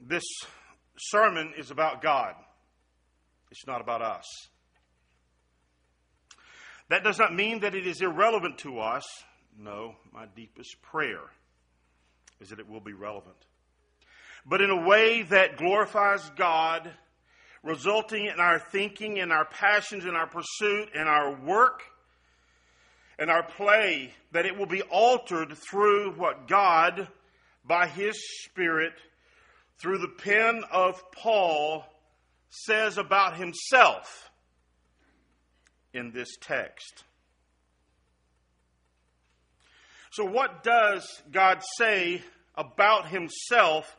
this sermon is about God, it's not about us. That does not mean that it is irrelevant to us. No, my deepest prayer is that it will be relevant. But in a way that glorifies God, resulting in our thinking and our passions and our pursuit and our work and our play, that it will be altered through what God, by His Spirit, through the pen of Paul, says about Himself in this text. So, what does God say about Himself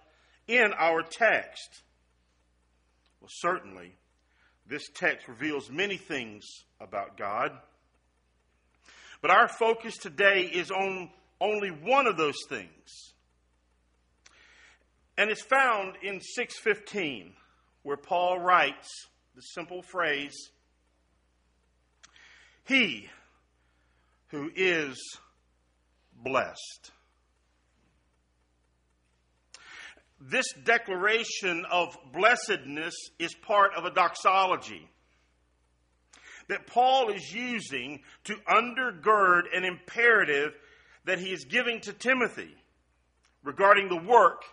in our text? Well, certainly, this text reveals many things about God. But our focus today is on only one of those things. And it's found in 615, where Paul writes the simple phrase, He who is blessed. This declaration of blessedness is part of a doxology that Paul is using to undergird an imperative that he is giving to Timothy regarding the work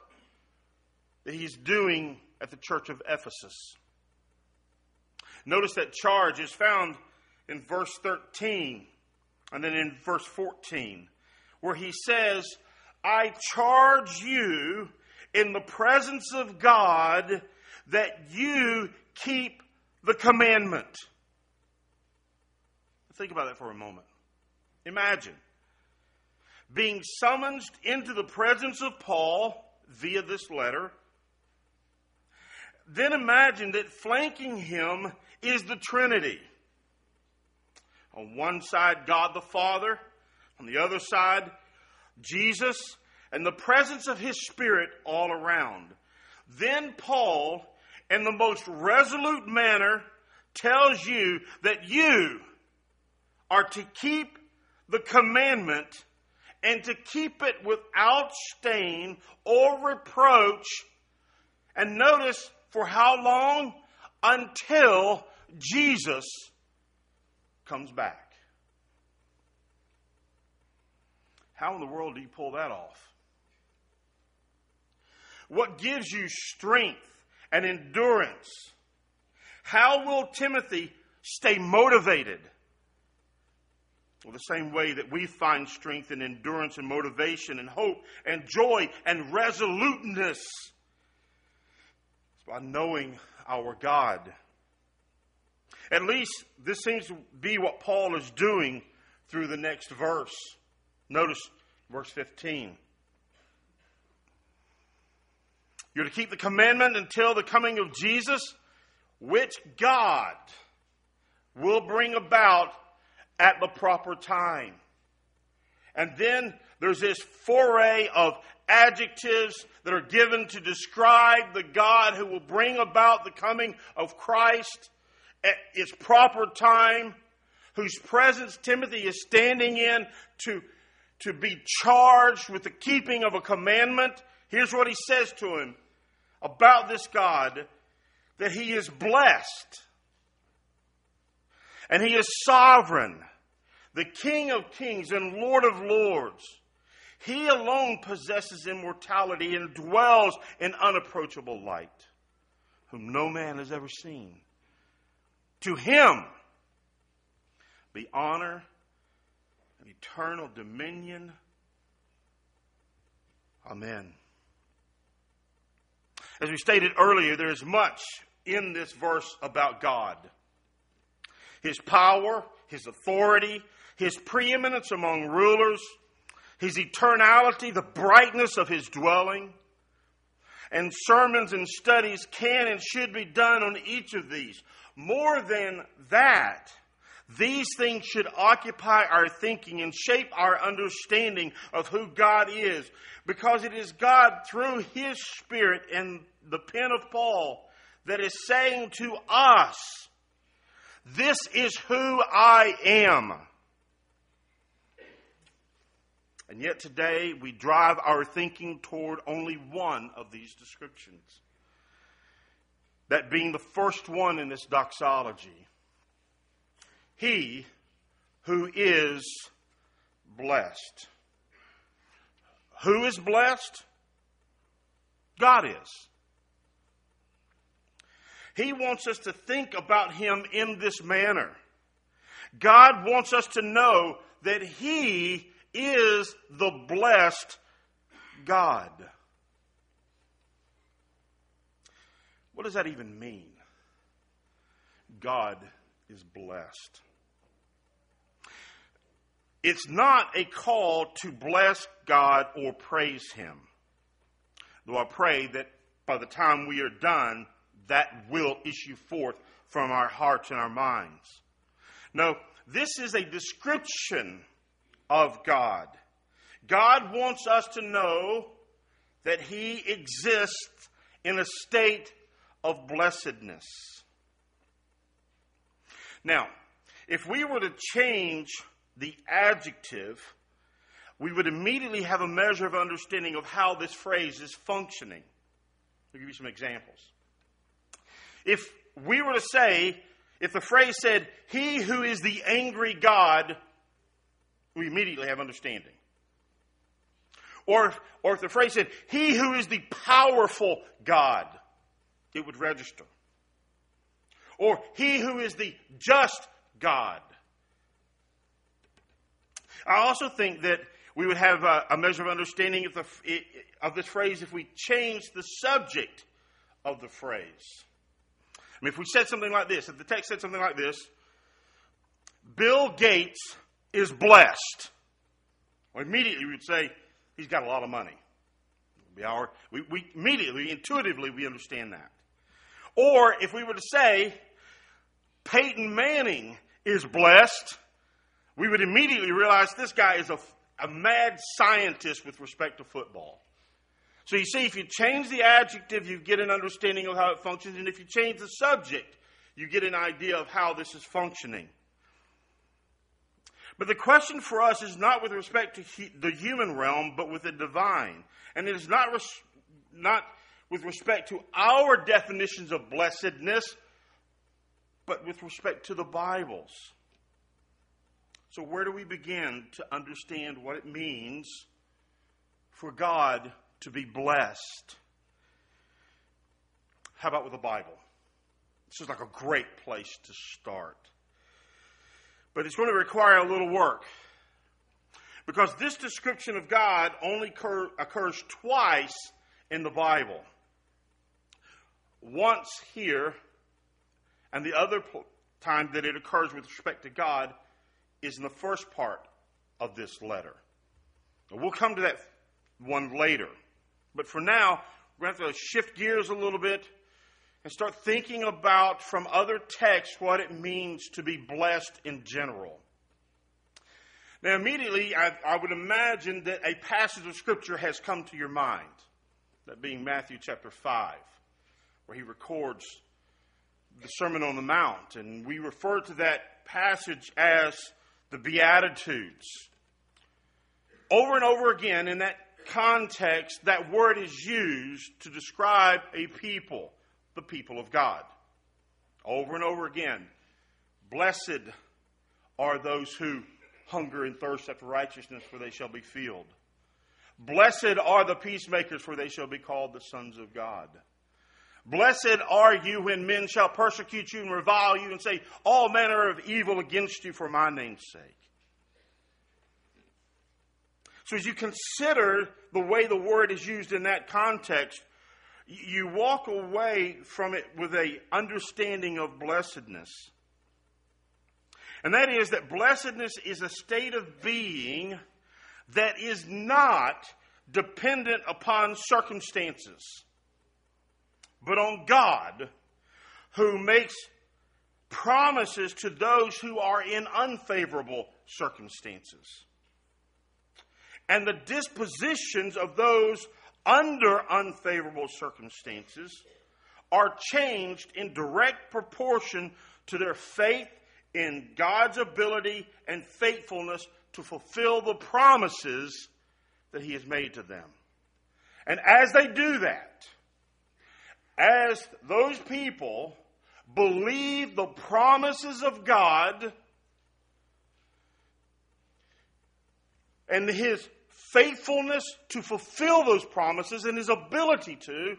that he's doing at the church of Ephesus. Notice that charge is found in verse 13 and then in verse 14, where he says, I charge you in the presence of God that you keep the commandment. Think about that for a moment. Imagine being summoned into the presence of Paul via this letter. Then imagine that flanking him is the Trinity. On one side, God the Father. On the other side, Jesus and the presence of His Spirit all around. Then Paul, in the most resolute manner, tells you that you are to keep the commandment and to keep it without stain or reproach. And notice for how long? Until Jesus comes back. How in the world do you pull that off? What gives you strength and endurance? How will Timothy stay motivated? Well, the same way that we find strength and endurance and motivation and hope and joy and resoluteness. By knowing our God. At least this seems to be what Paul is doing through the next verse. Notice verse 15. You're to keep the commandment until the coming of Jesus, which God will bring about at the proper time. And then there's this foray of adjectives that are given to describe the God who will bring about the coming of Christ at its proper time, whose presence Timothy is standing in to, to be charged with the keeping of a commandment. Here's what he says to him about this God that he is blessed and he is sovereign, the King of kings and Lord of lords. He alone possesses immortality and dwells in unapproachable light, whom no man has ever seen. To him be honor and eternal dominion. Amen. As we stated earlier, there is much in this verse about God His power, His authority, His preeminence among rulers, His eternality, the brightness of His dwelling. And sermons and studies can and should be done on each of these. More than that, these things should occupy our thinking and shape our understanding of who God is, because it is God through His Spirit and the pen of Paul that is saying to us, This is who I am. And yet today we drive our thinking toward only one of these descriptions. That being the first one in this doxology. He who is blessed. Who is blessed? God is. He wants us to think about Him in this manner. God wants us to know that He is the blessed God. What does that even mean? God is blessed. It's not a call to bless God or praise Him. Though I pray that by the time we are done, that will issue forth from our hearts and our minds. No, this is a description of God. God wants us to know that He exists in a state of blessedness. Now, if we were to change the adjective, we would immediately have a measure of understanding of how this phrase is functioning. I'll give you some examples. If we were to say, if the phrase said, He who is the angry God, we immediately have understanding. Or, or if the phrase said, He who is the powerful God, it would register. Or He who is the just God. I also think that we would have a, a measure of understanding of, the, of this phrase if we changed the subject of the phrase. I mean, if we said something like this, if the text said something like this, Bill Gates is blessed. Well, immediately we would say, he's got a lot of money. We, we immediately, intuitively, we understand that. Or if we were to say, Peyton Manning is blessed, we would immediately realize this guy is a, a mad scientist with respect to football. So you see, if you change the adjective, you get an understanding of how it functions. And if you change the subject, you get an idea of how this is functioning. But the question for us is not with respect to he, the human realm, but with the divine. And it is not, res, not with respect to our definitions of blessedness, but with respect to the Bible's. So, where do we begin to understand what it means for God to be blessed. How about with the Bible? This is like a great place to start. But it's going to require a little work. Because this description of God only occur, occurs twice in the Bible. Once here, and the other time that it occurs with respect to God is in the first part of this letter. we'll come to that one later. But for now, we're going to have to shift gears a little bit and start thinking about from other texts what it means to be blessed in general. Now, immediately, I, I, would imagine that a passage of Scripture has come to your mind, that being Matthew chapter 5, where he records the Sermon on the Mount. And we refer to that passage as the Beatitudes. Over and over again in that context, that word is used to describe a people, the people of God. Over and over again. Blessed are those who hunger and thirst after righteousness, for they shall be filled. Blessed are the peacemakers, for they shall be called the sons of God. Blessed are you when men shall persecute you and revile you and say all manner of evil against you for my name's sake. So as you consider the way the word is used in that context, you walk away from it with a understanding of blessedness. And that is that blessedness is a state of being that is not dependent upon circumstances, but on God who makes promises to those who are in unfavorable circumstances and the dispositions of those under unfavorable circumstances are changed in direct proportion to their faith in God's ability and faithfulness to fulfill the promises that He has made to them. And as they do that, as those people believe the promises of God and His faithfulness to fulfill those promises and His ability to,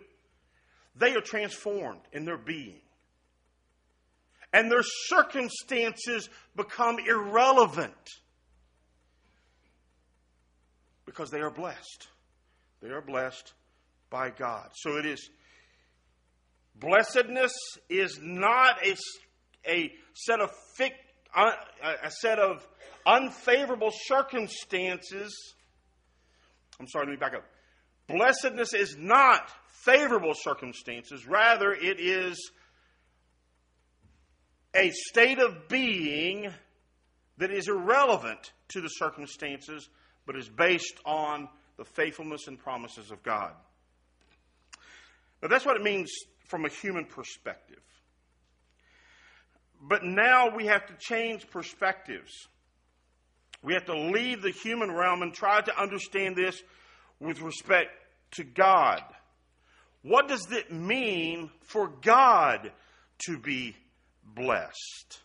they are transformed in their being. And their circumstances become irrelevant because they are blessed. They are blessed by God. So it is, blessedness is not a, a set of uh, a set of unfavorable circumstances. I'm sorry, let me back up. Blessedness is not favorable circumstances. Rather, it is a state of being that is irrelevant to the circumstances, but is based on the faithfulness and promises of God. Now, that's what it means from a human perspective. But now we have to change perspectives. We have to leave the human realm and try to understand this with respect to God. What does it mean for God to be blessed?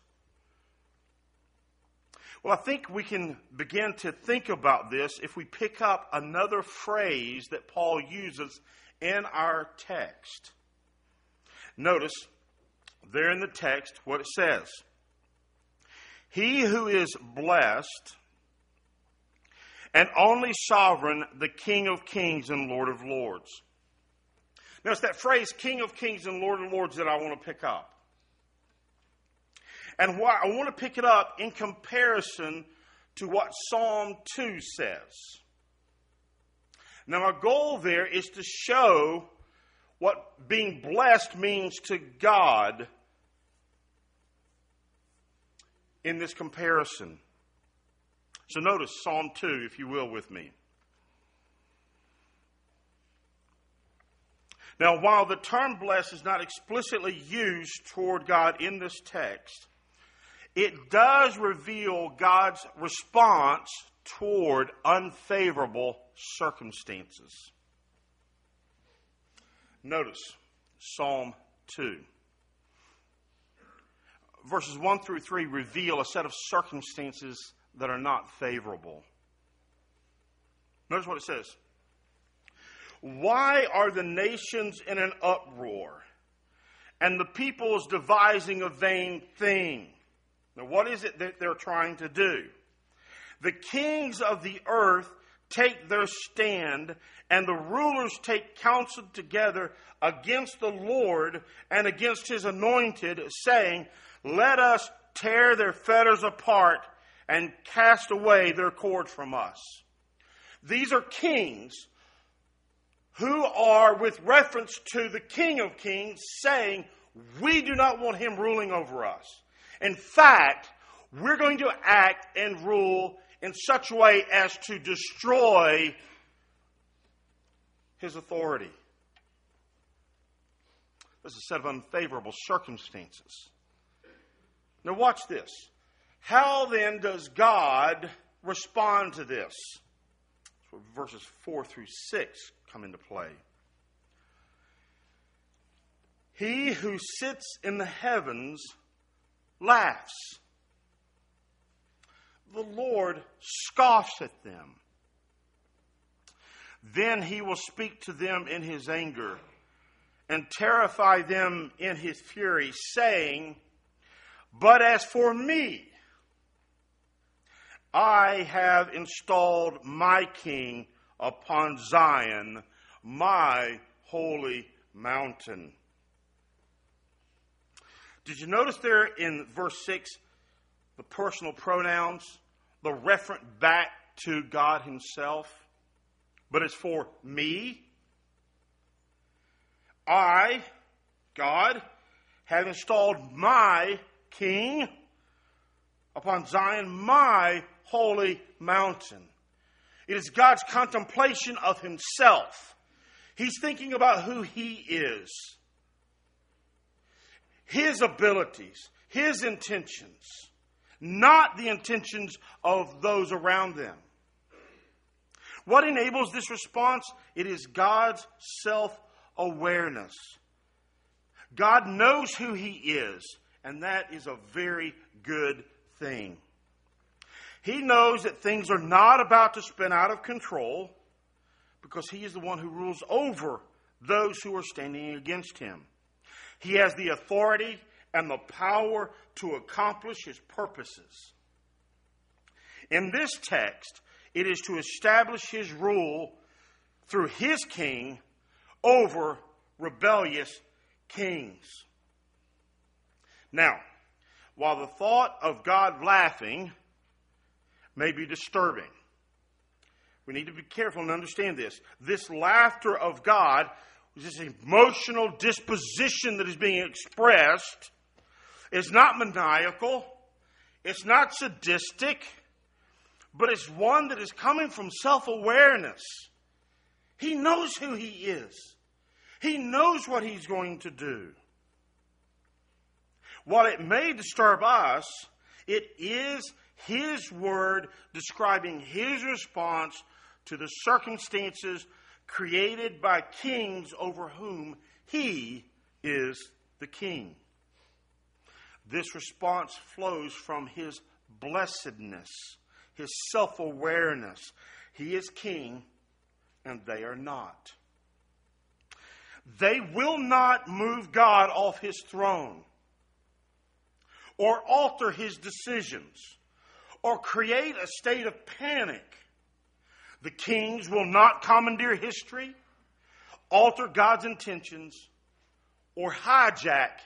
Well, I think we can begin to think about this if we pick up another phrase that Paul uses in our text. Notice there in the text what it says He who is blessed and only sovereign, the King of kings and Lord of lords. Now, it's that phrase, King of kings and Lord of lords, that I want to pick up. And why I want to pick it up in comparison to what Psalm 2 says. Now, my goal there is to show what being blessed means to God in this comparison. So, notice Psalm 2, if you will, with me. Now, while the term blessed is not explicitly used toward God in this text, it does reveal God's response toward unfavorable circumstances. Notice Psalm 2. Verses 1 through 3 reveal a set of circumstances that are not favorable. Notice what it says. Why are the nations in an uproar and the peoples devising a vain thing? Now, what is it that they're trying to do? The kings of the earth take their stand, and the rulers take counsel together against the Lord and against his anointed, saying, Let us tear their fetters apart and cast away their cords from us. These are kings who are, with reference to the King of Kings, saying, We do not want him ruling over us. In fact, we're going to act and rule in such a way as to destroy his authority. There's a set of unfavorable circumstances. Now, watch this. How then does God respond to this? verses 4 through 6 come into play. He who sits in the heavens laughs. The Lord scoffs at them. Then he will speak to them in his anger and terrify them in his fury, saying, But as for me, I have installed my king upon Zion, my holy mountain. Did you notice there in verse 6 the personal pronouns, the referent back to God Himself? But it's for me. I, God, have installed my king upon Zion, my holy mountain. It is God's contemplation of Himself. He's thinking about who He is his abilities, his intentions, not the intentions of those around them. What enables this response? It is God's self awareness. God knows who He is, and that is a very good thing. He knows that things are not about to spin out of control because He is the one who rules over those who are standing against Him. He has the authority and the power to accomplish His purposes. In this text, it is to establish His rule through His king over rebellious kings. Now, while the thought of God laughing may be disturbing, we need to be careful and understand this. This laughter of God, this emotional disposition that is being expressed, is not maniacal, it's not sadistic, but it's one that is coming from self awareness. He knows who he is. He knows what he's going to do. While it may disturb us, it is his word describing his response to the circumstances created by kings over whom he is the king. This response flows from his blessedness, his self awareness. He is king, and they are not. They will not move God off his throne or alter his decisions or create a state of panic. The kings will not commandeer history, alter God's intentions, or hijack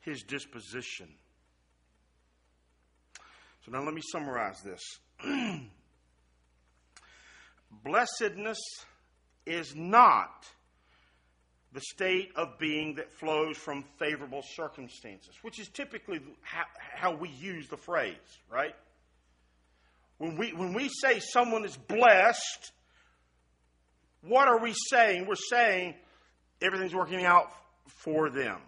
his disposition. So now let me summarize this. Blessedness is not the state of being that flows from favorable circumstances, which is typically how, how, we use the phrase, right? When we, when we say someone is blessed, what are we saying? We're saying everything's working out for them.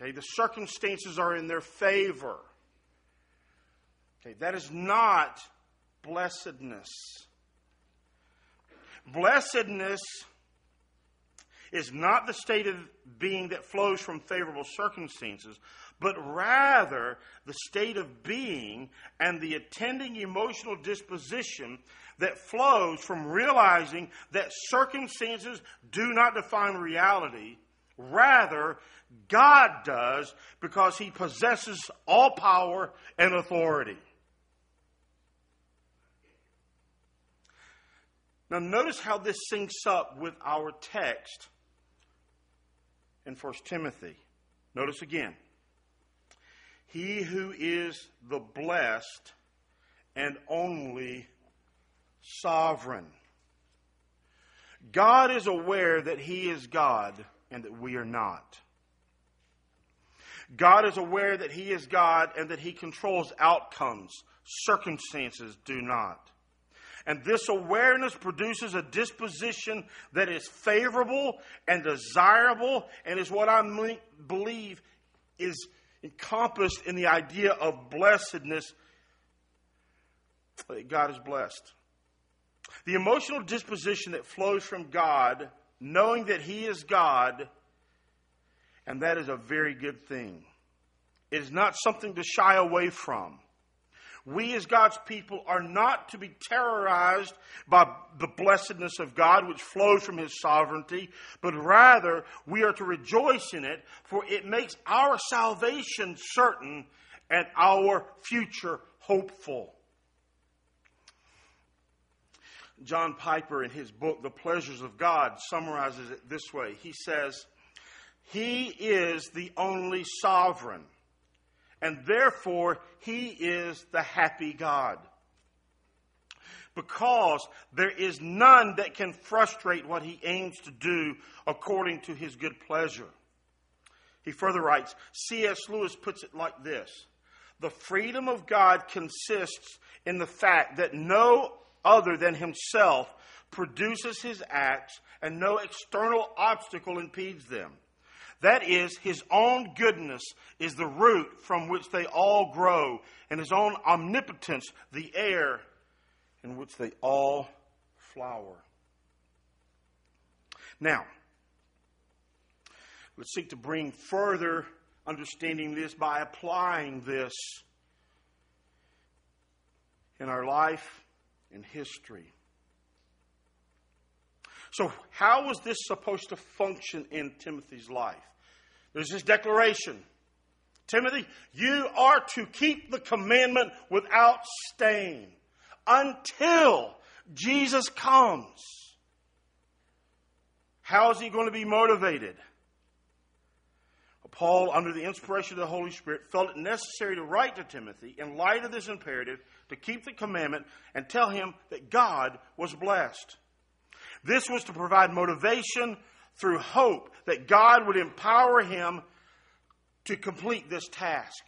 Okay, the circumstances are in their favor. Okay, that is not blessedness. Blessedness is not the state of being that flows from favorable circumstances, but rather the state of being and the attending emotional disposition that flows from realizing that circumstances do not define reality. Rather, God does because He possesses all power and authority. Now, notice how this syncs up with our text in 1 Timothy. Notice again. He who is the blessed and only sovereign. God is aware that He is God and that we are not. God is aware that He is God and that He controls outcomes. Circumstances do not. And this awareness produces a disposition that is favorable and desirable and is what I believe is encompassed in the idea of blessedness. God is blessed. The emotional disposition that flows from God, knowing that He is God, and that is a very good thing. It is not something to shy away from we as God's people are not to be terrorized by the blessedness of God, which flows from His sovereignty, but rather we are to rejoice in it, for it makes our salvation certain and our future hopeful. John Piper, in his book, The Pleasures of God, summarizes it this way. He says, He is the only sovereign and therefore he is the happy God. Because there is none that can frustrate what he aims to do according to his good pleasure. He further writes C.S. Lewis puts it like this The freedom of God consists in the fact that no other than himself produces his acts and no external obstacle impedes them. That is, his own goodness is the root from which they all grow, and his own omnipotence the air in which they all flower. Now, let's seek to bring further understanding this by applying this in our life and history. So, how was this supposed to function in Timothy's life? There's this declaration Timothy, you are to keep the commandment without stain until Jesus comes. How is he going to be motivated? Paul, under the inspiration of the Holy Spirit, felt it necessary to write to Timothy in light of this imperative to keep the commandment and tell him that God was blessed. This was to provide motivation through hope that God would empower him to complete this task.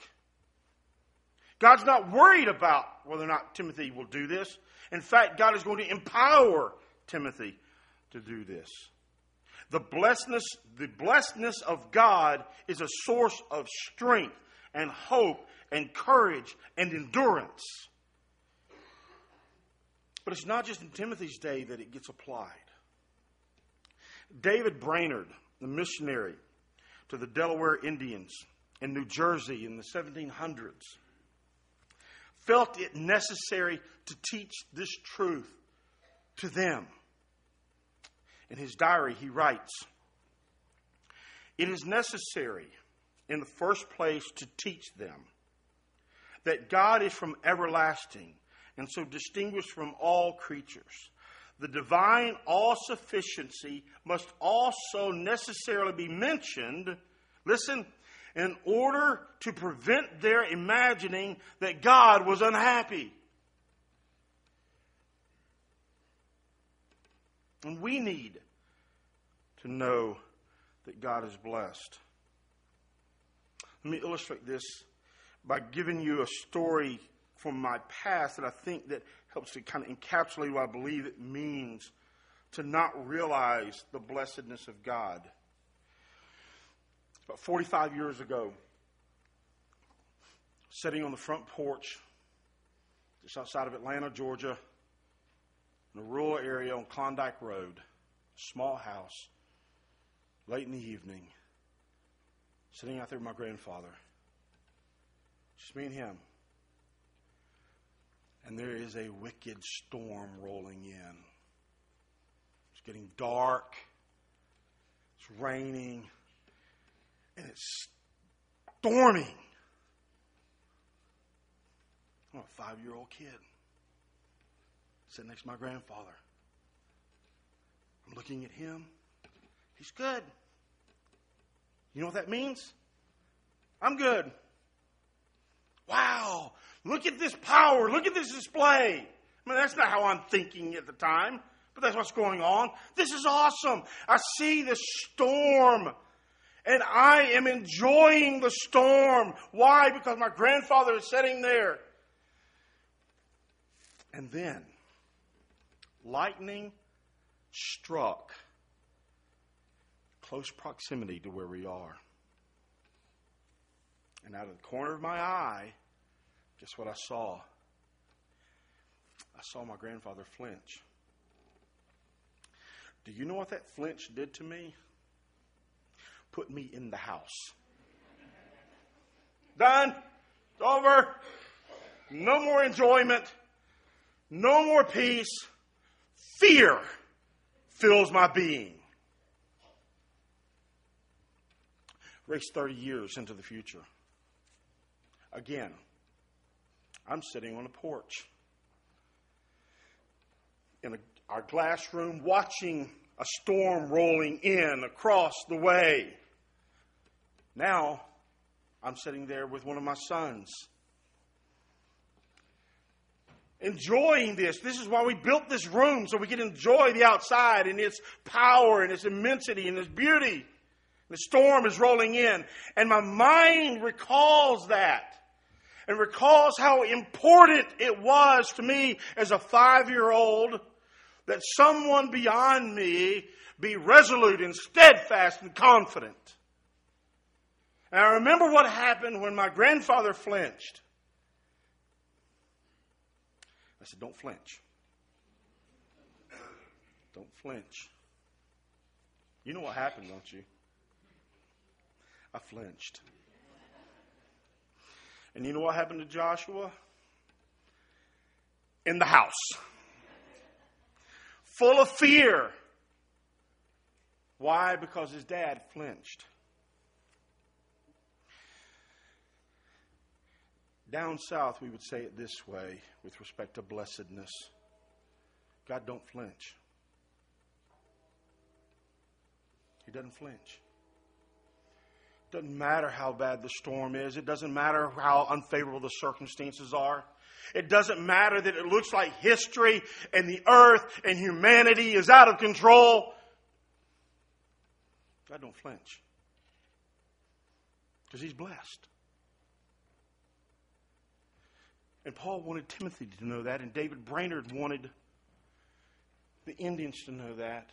God's not worried about whether or not Timothy will do this. In fact, God is going to empower Timothy to do this. The blessedness, the blessedness of God is a source of strength and hope and courage and endurance. But it's not just in Timothy's day that it gets applied. David Brainerd, the missionary to the Delaware Indians in New Jersey in the 1700s, felt it necessary to teach this truth to them. In his diary, he writes It is necessary, in the first place, to teach them that God is from everlasting and so distinguished from all creatures. The divine all sufficiency must also necessarily be mentioned, listen, in order to prevent their imagining that God was unhappy. And we need to know that God is blessed. Let me illustrate this by giving you a story from my past that I think that helps to kind of encapsulate what I believe it means to not realize the blessedness of God. About 45 years ago, sitting on the front porch just outside of Atlanta, Georgia, in a rural area on Klondike Road, a small house, late in the evening, sitting out there with my grandfather. Just me and him. And there is a wicked storm rolling in. It's getting dark. It's raining. And it's storming. I'm a five year old kid sitting next to my grandfather. I'm looking at him. He's good. You know what that means? I'm good. Wow, look at this power. Look at this display. I mean, that's not how I'm thinking at the time, but that's what's going on. This is awesome. I see the storm, and I am enjoying the storm. Why? Because my grandfather is sitting there. And then lightning struck close proximity to where we are. And out of the corner of my eye, guess what I saw? I saw my grandfather flinch. Do you know what that flinch did to me? Put me in the house. Done. It's over. No more enjoyment. No more peace. Fear fills my being. Race 30 years into the future. Again, I'm sitting on a porch in a, our glass room watching a storm rolling in across the way. Now, I'm sitting there with one of my sons enjoying this. This is why we built this room, so we could enjoy the outside and its power and its immensity and its beauty. The storm is rolling in, and my mind recalls that and recalls how important it was to me as a five year old that someone beyond me be resolute and steadfast and confident. And I remember what happened when my grandfather flinched. I said, Don't flinch. Don't flinch. You know what happened, don't you? I flinched. And you know what happened to Joshua? In the house. Full of fear. Why? Because his dad flinched. Down south, we would say it this way with respect to blessedness God don't flinch. He doesn't flinch. Doesn't matter how bad the storm is. It doesn't matter how unfavorable the circumstances are. It doesn't matter that it looks like history and the earth and humanity is out of control. God don't flinch. Because he's blessed. And Paul wanted Timothy to know that, and David Brainerd wanted the Indians to know that.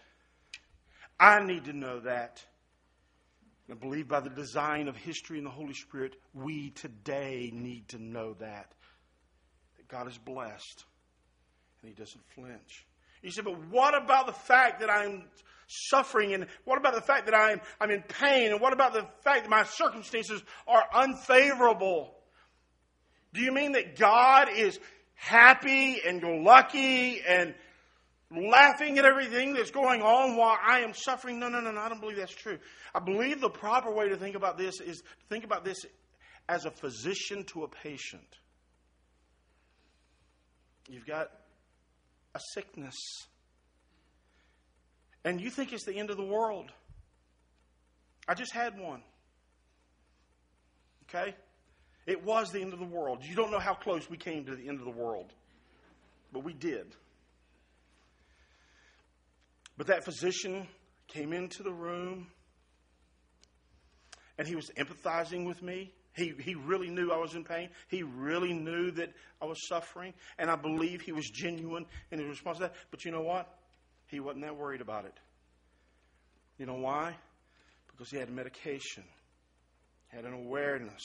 I need to know that. I believe by the design of history and the Holy Spirit, we today need to know that. That God is blessed and He doesn't flinch. You said, but what about the fact that I'm suffering? And what about the fact that I'm, I'm in pain? And what about the fact that my circumstances are unfavorable? Do you mean that God is happy and lucky and laughing at everything that's going on while I am suffering. No, no, no, no, I don't believe that's true. I believe the proper way to think about this is to think about this as a physician to a patient. You've got a sickness, and you think it's the end of the world. I just had one. Okay? It was the end of the world. You don't know how close we came to the end of the world, but we did. But that physician came into the room and he was empathizing with me. He, he really knew I was in pain. He really knew that I was suffering. And I believe he was genuine in his response to that. But you know what? He wasn't that worried about it. You know why? Because he had medication, had an awareness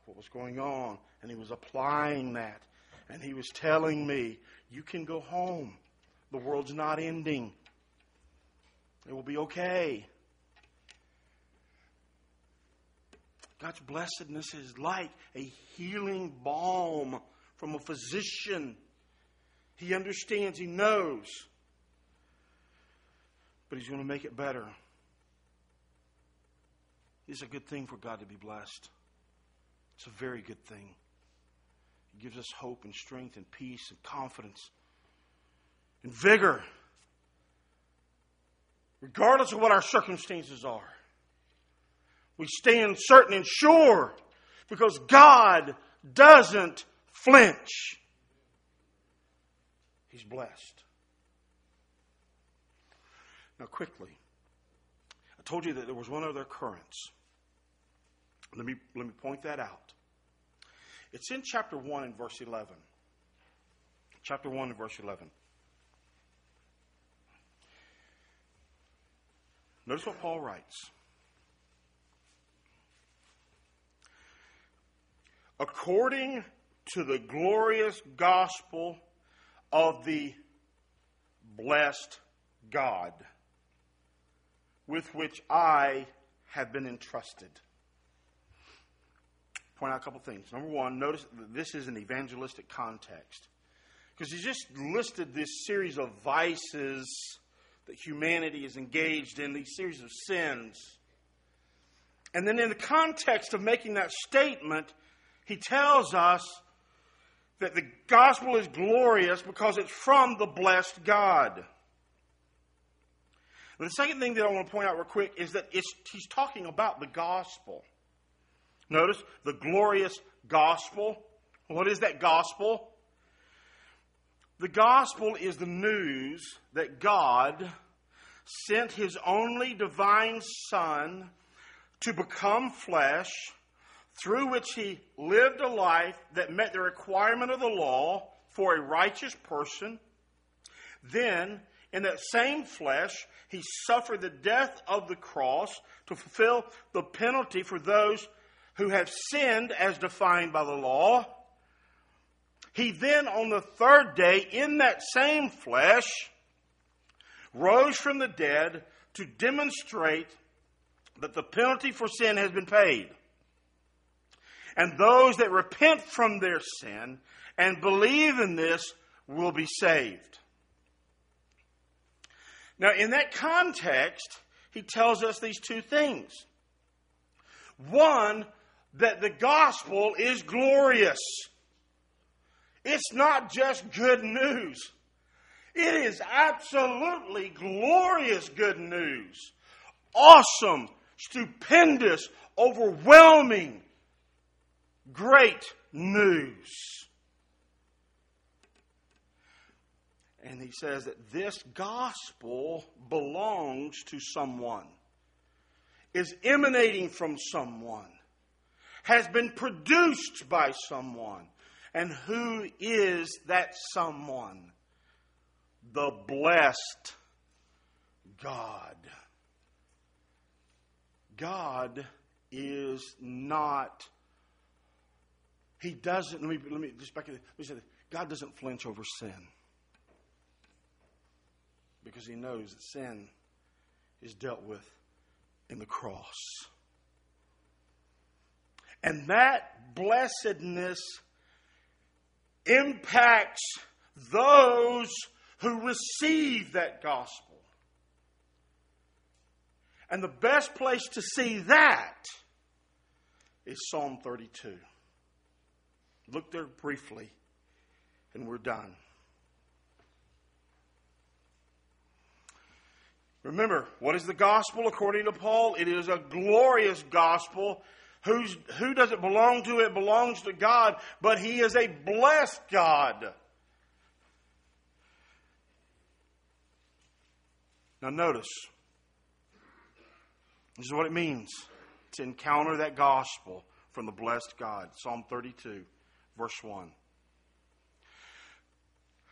of what was going on, and he was applying that. And he was telling me, You can go home. The world's not ending. It will be okay. God's blessedness is like a healing balm from a physician. He understands, he knows. But he's going to make it better. It's a good thing for God to be blessed. It's a very good thing. It gives us hope and strength and peace and confidence and vigor regardless of what our circumstances are. We stand certain and sure because God doesn't flinch. He's blessed. Now, quickly, I told you that there was one other occurrence. Let me, let me point that out. It's in chapter 1 and verse 11. Chapter 1 and verse 11. Notice what Paul writes. According to the glorious gospel of the blessed God, with which I have been entrusted. Point out a couple things. Number one, notice this is an evangelistic context. Because he just listed this series of vices that humanity is engaged in, these series of sins. And then, in the context of making that statement, he tells us that the gospel is glorious because it's from the blessed God. And the second thing that I want to point out real quick is that he's talking about the gospel. Notice the glorious gospel. What is that gospel? The gospel is the news that God sent his only divine Son to become flesh, through which he lived a life that met the requirement of the law for a righteous person. Then, in that same flesh, he suffered the death of the cross to fulfill the penalty for those who have sinned as defined by the law he then, on the third day, in that same flesh, rose from the dead to demonstrate that the penalty for sin has been paid. And those that repent from their sin and believe in this will be saved. Now, in that context, he tells us these two things. One, that the gospel is glorious. It's not just good news. It is absolutely glorious good news. Awesome, stupendous, overwhelming, great news. And he says that this gospel belongs to someone, is emanating from someone, has been produced by someone. And who is that someone? The blessed God. God is not, He doesn't, let me, let me just back, let me say this. God doesn't flinch over sin because he knows that sin is dealt with in the cross. And that blessedness impacts those who receive that gospel. And the best place to see that is Psalm 32. Look there briefly, and we're done. Remember, what is the gospel according to Paul? It is a glorious gospel. Who's, who does it belong to? It belongs to God, but He is a blessed God. Now, notice, this is what it means to encounter that gospel from the blessed God. Psalm 32, verse 1.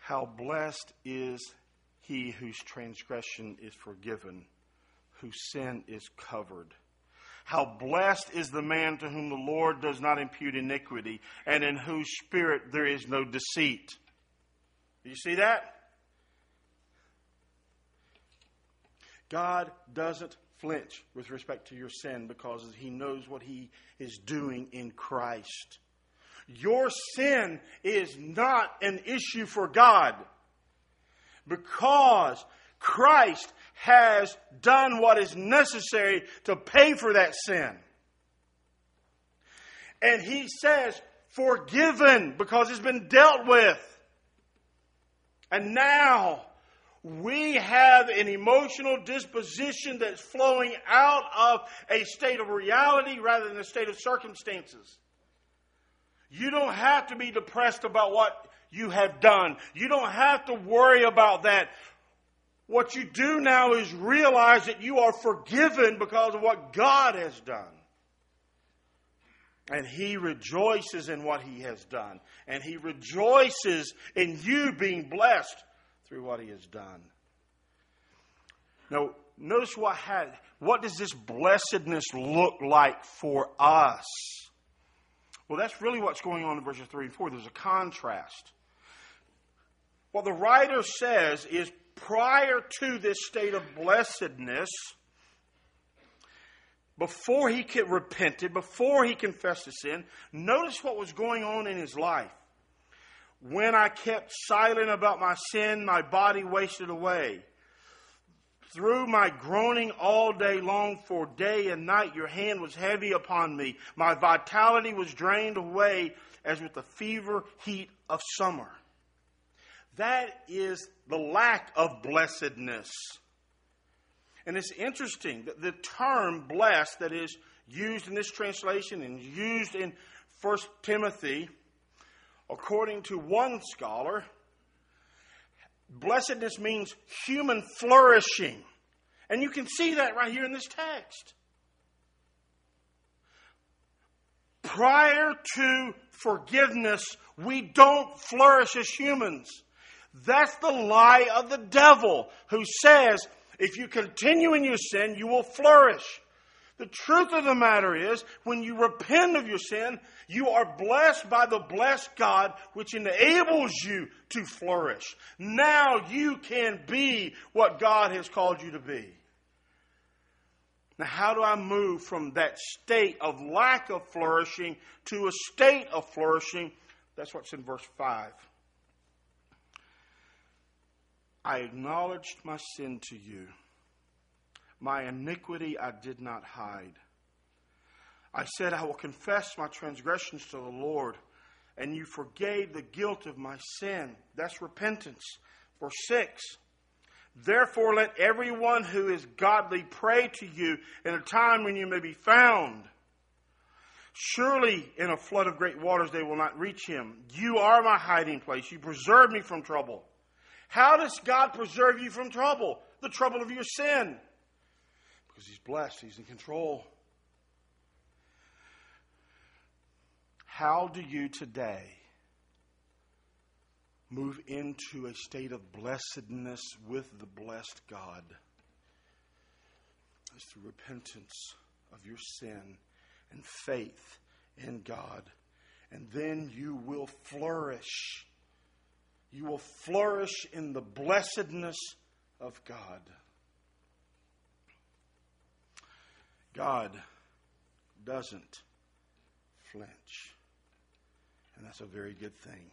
How blessed is he whose transgression is forgiven, whose sin is covered. How blessed is the man to whom the Lord does not impute iniquity, and in whose spirit there is no deceit. Do you see that? God doesn't flinch with respect to your sin because he knows what he is doing in Christ. Your sin is not an issue for God because Christ has done what is necessary to pay for that sin. And he says, forgiven because it's been dealt with. And now we have an emotional disposition that's flowing out of a state of reality rather than a state of circumstances. You don't have to be depressed about what you have done. You don't have to worry about that. What you do now is realize that you are forgiven because of what God has done. And He rejoices in what He has done. And He rejoices in you being blessed through what He has done. Now, notice what, had, what does this blessedness look like for us? Well, that's really what's going on in verses 3 and 4. There's a contrast. What the writer says is prior to this state of blessedness, before he repented, before he confessed his sin, notice what was going on in his life. When I kept silent about my sin, my body wasted away. Through my groaning all day long, for day and night, your hand was heavy upon me. My vitality was drained away as with the fever heat of summer. That is the lack of blessedness. And it's interesting that the term blessed that is used in this translation and used in 1 Timothy, according to one scholar, blessedness means human flourishing. And you can see that right here in this text. Prior to forgiveness, we don't flourish as humans. That's the lie of the devil who says if you continue in your sin, you will flourish. The truth of the matter is, when you repent of your sin, you are blessed by the blessed God, which enables you to flourish. Now you can be what God has called you to be. Now, how do I move from that state of lack of flourishing to a state of flourishing? That's what's in verse 5. I acknowledged my sin to you. My iniquity I did not hide. I said, I will confess my transgressions to the Lord, and you forgave the guilt of my sin. That's repentance. Verse 6 Therefore, let everyone who is godly pray to you in a time when you may be found. Surely in a flood of great waters they will not reach him. You are my hiding place. You preserve me from trouble. How does God preserve you from trouble? The trouble of your sin. Because He's blessed, He's in control. How do you today move into a state of blessedness with the blessed God? It's through repentance of your sin and faith in God. And then you will flourish you will flourish in the blessedness of God. God doesn't flinch. And that's a very good thing.